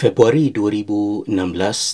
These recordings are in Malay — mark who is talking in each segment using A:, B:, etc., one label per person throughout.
A: Februari 2016,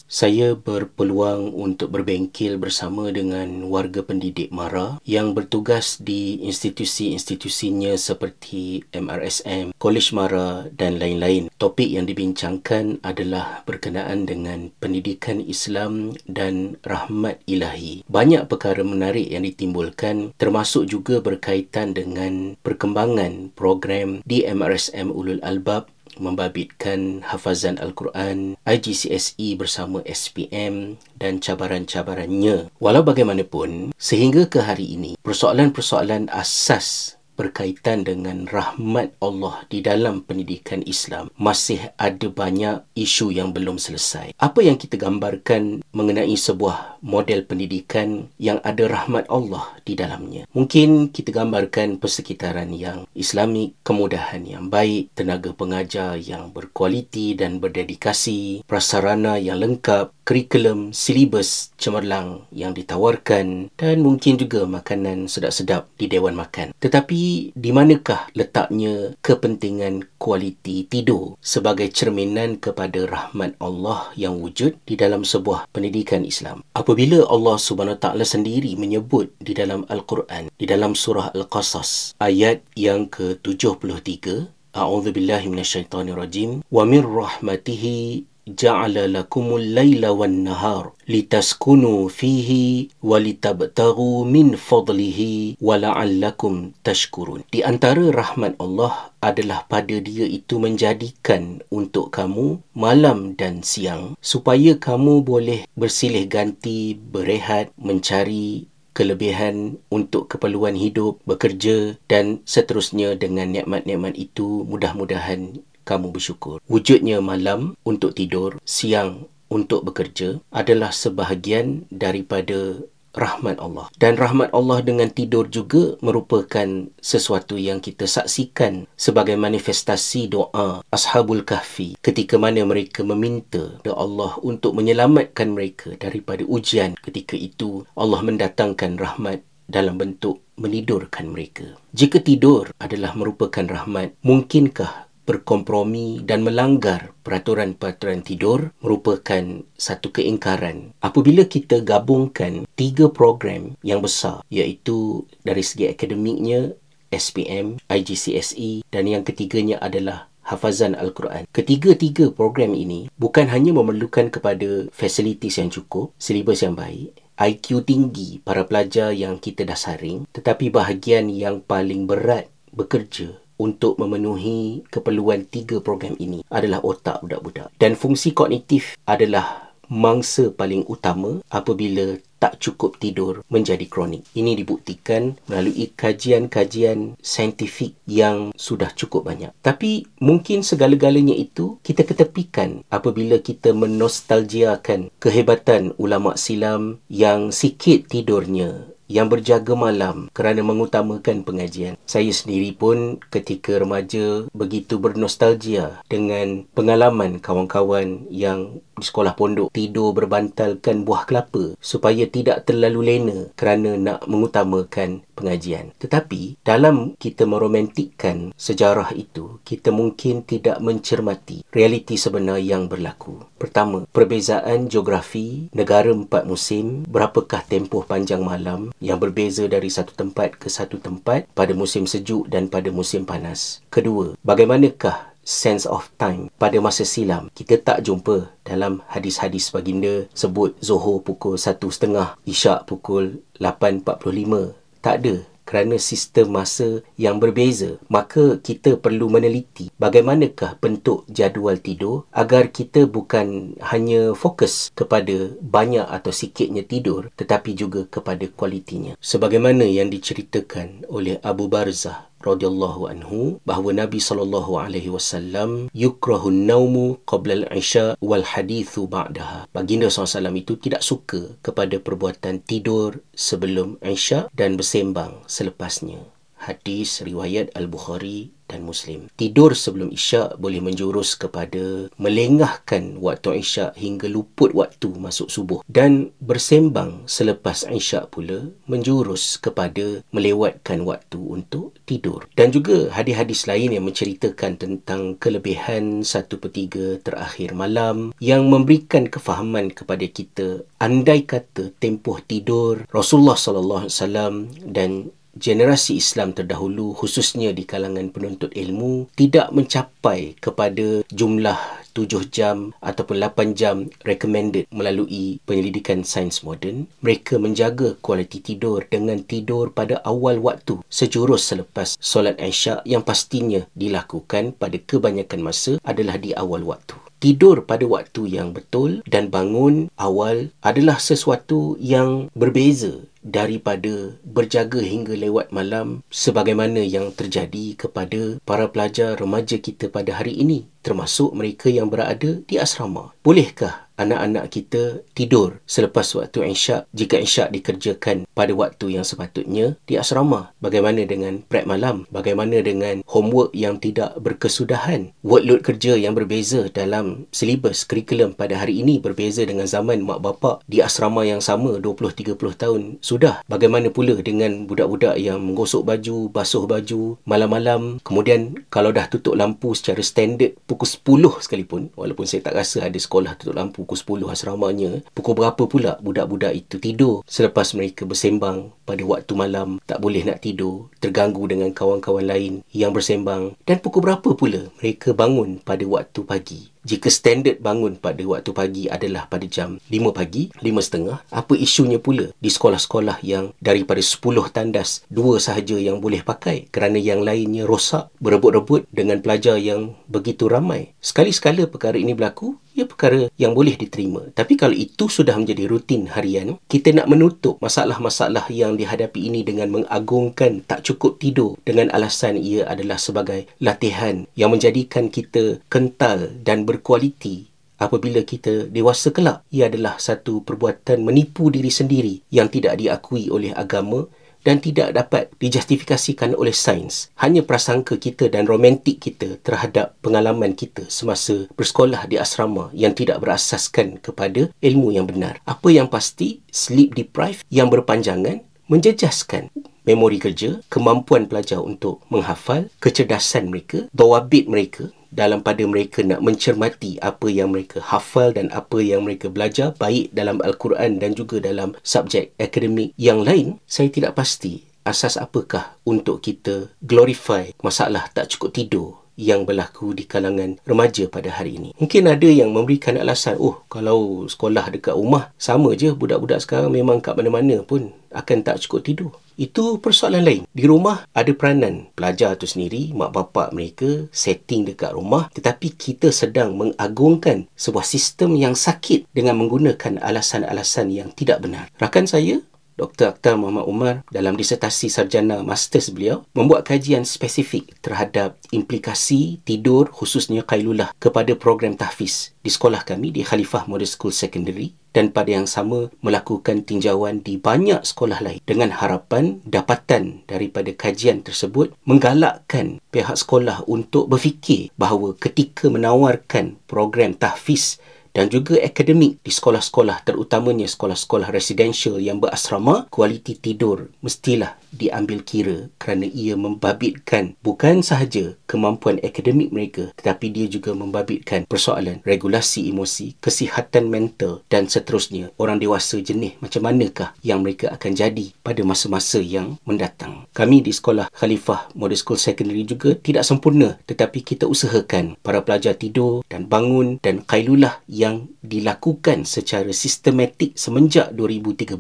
A: saya berpeluang untuk berbengkel bersama dengan warga pendidik MARA yang bertugas di institusi-institusinya seperti MRSM, Kolej MARA dan lain-lain. Topik yang dibincangkan adalah berkenaan dengan pendidikan Islam dan rahmat ilahi. Banyak perkara menarik yang ditimbulkan termasuk juga berkaitan dengan perkembangan program di MRSM Ulul Albab membabitkan hafazan Al-Quran, IGCSE bersama SPM dan cabaran-cabarannya. Walau bagaimanapun, sehingga ke hari ini, persoalan-persoalan asas berkaitan dengan rahmat Allah di dalam pendidikan Islam masih ada banyak isu yang belum selesai. Apa yang kita gambarkan mengenai sebuah model pendidikan yang ada rahmat Allah di dalamnya? Mungkin kita gambarkan persekitaran yang Islamik, kemudahan yang baik, tenaga pengajar yang berkualiti dan berdedikasi, prasarana yang lengkap, kurikulum, silibus cemerlang yang ditawarkan dan mungkin juga makanan sedap-sedap di Dewan Makan. Tetapi di manakah letaknya kepentingan kualiti tidur sebagai cerminan kepada rahmat Allah yang wujud di dalam sebuah pendidikan Islam? Apabila Allah Subhanahu Taala sendiri menyebut di dalam Al-Quran, di dalam surah Al-Qasas ayat yang ke-73, A'udzu billahi minasyaitonir rajim. Wa min rahmatihi ja'ala lakumul laila wan nahar litaskunu fihi wa litabtaghu min fadlihi wa la'allakum tashkurun di antara rahmat Allah adalah pada dia itu menjadikan untuk kamu malam dan siang supaya kamu boleh bersilih ganti berehat mencari kelebihan untuk keperluan hidup, bekerja dan seterusnya dengan nikmat-nikmat itu mudah-mudahan kamu bersyukur. Wujudnya malam untuk tidur, siang untuk bekerja adalah sebahagian daripada rahmat Allah. Dan rahmat Allah dengan tidur juga merupakan sesuatu yang kita saksikan sebagai manifestasi doa Ashabul Kahfi ketika mana mereka meminta kepada Allah untuk menyelamatkan mereka daripada ujian ketika itu Allah mendatangkan rahmat dalam bentuk menidurkan mereka. Jika tidur adalah merupakan rahmat, mungkinkah berkompromi dan melanggar peraturan-peraturan tidur merupakan satu keingkaran. Apabila kita gabungkan tiga program yang besar iaitu dari segi akademiknya SPM, IGCSE dan yang ketiganya adalah hafazan Al-Quran. Ketiga-tiga program ini bukan hanya memerlukan kepada fasilitis yang cukup, silibus yang baik, IQ tinggi para pelajar yang kita dah saring, tetapi bahagian yang paling berat bekerja untuk memenuhi keperluan tiga program ini adalah otak budak-budak. Dan fungsi kognitif adalah mangsa paling utama apabila tak cukup tidur menjadi kronik. Ini dibuktikan melalui kajian-kajian saintifik yang sudah cukup banyak. Tapi mungkin segala-galanya itu kita ketepikan apabila kita menostalgiakan kehebatan ulama silam yang sikit tidurnya yang berjaga malam kerana mengutamakan pengajian. Saya sendiri pun ketika remaja begitu bernostalgia dengan pengalaman kawan-kawan yang sekolah pondok tidur berbantalkan buah kelapa supaya tidak terlalu lena kerana nak mengutamakan pengajian. Tetapi dalam kita meromantikkan sejarah itu, kita mungkin tidak mencermati realiti sebenar yang berlaku. Pertama, perbezaan geografi negara empat musim, berapakah tempoh panjang malam yang berbeza dari satu tempat ke satu tempat pada musim sejuk dan pada musim panas. Kedua, bagaimanakah sense of time pada masa silam. Kita tak jumpa dalam hadis-hadis baginda sebut Zohor pukul 1.30 Isyak pukul 8.45 tak ada kerana sistem masa yang berbeza. Maka kita perlu meneliti bagaimanakah bentuk jadual tidur agar kita bukan hanya fokus kepada banyak atau sikitnya tidur tetapi juga kepada kualitinya. Sebagaimana yang diceritakan oleh Abu Barzah radhiyallahu anhu bahawa Nabi sallallahu alaihi wasallam yukrahu naumu qabla al-isha wal hadithu ba'daha. Baginda SAW itu tidak suka kepada perbuatan tidur sebelum isya dan bersembang selepasnya. Hadis riwayat Al-Bukhari dan Muslim. Tidur sebelum Isyak boleh menjurus kepada melengahkan waktu Isyak hingga luput waktu masuk subuh dan bersembang selepas Isyak pula menjurus kepada melewatkan waktu untuk tidur. Dan juga hadis-hadis lain yang menceritakan tentang kelebihan satu per tiga terakhir malam yang memberikan kefahaman kepada kita andai kata tempoh tidur Rasulullah sallallahu alaihi wasallam dan generasi Islam terdahulu khususnya di kalangan penuntut ilmu tidak mencapai kepada jumlah 7 jam ataupun 8 jam recommended melalui penyelidikan sains moden. Mereka menjaga kualiti tidur dengan tidur pada awal waktu sejurus selepas solat isyak yang pastinya dilakukan pada kebanyakan masa adalah di awal waktu tidur pada waktu yang betul dan bangun awal adalah sesuatu yang berbeza daripada berjaga hingga lewat malam sebagaimana yang terjadi kepada para pelajar remaja kita pada hari ini termasuk mereka yang berada di asrama. Bolehkah anak-anak kita tidur selepas waktu isyak jika isyak dikerjakan pada waktu yang sepatutnya di asrama. Bagaimana dengan prep malam? Bagaimana dengan homework yang tidak berkesudahan? Workload kerja yang berbeza dalam silibus kurikulum pada hari ini berbeza dengan zaman mak bapak di asrama yang sama 20-30 tahun sudah. Bagaimana pula dengan budak-budak yang menggosok baju, basuh baju malam-malam kemudian kalau dah tutup lampu secara standard pukul 10 sekalipun walaupun saya tak rasa ada sekolah tutup lampu pukul 10 asramanya, pukul berapa pula budak-budak itu tidur? Selepas mereka bersembang pada waktu malam, tak boleh nak tidur, terganggu dengan kawan-kawan lain yang bersembang. Dan pukul berapa pula mereka bangun pada waktu pagi jika standard bangun pada waktu pagi adalah pada jam 5 pagi, 5.30, apa isunya pula di sekolah-sekolah yang daripada 10 tandas, dua sahaja yang boleh pakai kerana yang lainnya rosak, berebut-rebut dengan pelajar yang begitu ramai. Sekali-sekala perkara ini berlaku, ia perkara yang boleh diterima. Tapi kalau itu sudah menjadi rutin harian, kita nak menutup masalah-masalah yang dihadapi ini dengan mengagungkan tak cukup tidur dengan alasan ia adalah sebagai latihan yang menjadikan kita kental dan ber berkualiti apabila kita dewasa kelak. Ia adalah satu perbuatan menipu diri sendiri yang tidak diakui oleh agama dan tidak dapat dijustifikasikan oleh sains. Hanya prasangka kita dan romantik kita terhadap pengalaman kita semasa bersekolah di asrama yang tidak berasaskan kepada ilmu yang benar. Apa yang pasti, sleep deprived yang berpanjangan menjejaskan memori kerja, kemampuan pelajar untuk menghafal, kecerdasan mereka, dawabit mereka dalam pada mereka nak mencermati apa yang mereka hafal dan apa yang mereka belajar baik dalam Al-Quran dan juga dalam subjek akademik. Yang lain, saya tidak pasti asas apakah untuk kita glorify masalah tak cukup tidur yang berlaku di kalangan remaja pada hari ini. Mungkin ada yang memberikan alasan, oh kalau sekolah dekat rumah, sama je budak-budak sekarang memang kat mana-mana pun akan tak cukup tidur. Itu persoalan lain. Di rumah ada peranan pelajar itu sendiri, mak bapak mereka setting dekat rumah tetapi kita sedang mengagungkan sebuah sistem yang sakit dengan menggunakan alasan-alasan yang tidak benar. Rakan saya Dr. Akhtar Muhammad Umar dalam disertasi sarjana masters beliau membuat kajian spesifik terhadap implikasi tidur khususnya Kailulah kepada program tahfiz di sekolah kami di Khalifah Model School Secondary dan pada yang sama melakukan tinjauan di banyak sekolah lain dengan harapan dapatan daripada kajian tersebut menggalakkan pihak sekolah untuk berfikir bahawa ketika menawarkan program tahfiz dan juga akademik di sekolah-sekolah terutamanya sekolah-sekolah residential yang berasrama kualiti tidur mestilah diambil kira kerana ia membabitkan bukan sahaja kemampuan akademik mereka tetapi dia juga membabitkan persoalan regulasi emosi, kesihatan mental dan seterusnya orang dewasa jenis macam manakah yang mereka akan jadi pada masa-masa yang mendatang. Kami di sekolah Khalifah Model School Secondary juga tidak sempurna tetapi kita usahakan para pelajar tidur dan bangun dan kailulah yang dilakukan secara sistematik semenjak 2013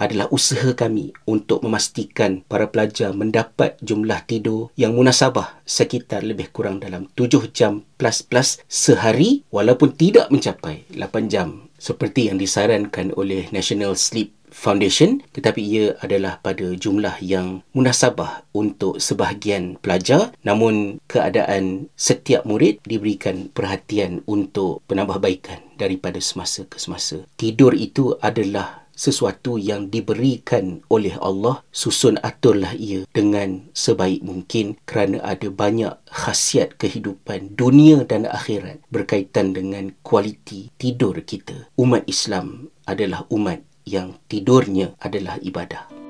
A: adalah usaha kami untuk memastikan para pelajar mendapat jumlah tidur yang munasabah sekitar lebih kurang dalam 7 jam plus-plus sehari walaupun tidak mencapai 8 jam. Seperti yang disarankan oleh National Sleep Foundation tetapi ia adalah pada jumlah yang munasabah untuk sebahagian pelajar. Namun keadaan setiap murid diberikan perhatian untuk penambahbaikan daripada semasa ke semasa. Tidur itu adalah sesuatu yang diberikan oleh Allah. Susun aturlah ia dengan sebaik mungkin kerana ada banyak khasiat kehidupan dunia dan akhirat berkaitan dengan kualiti tidur kita. Umat Islam adalah umat yang tidurnya adalah ibadah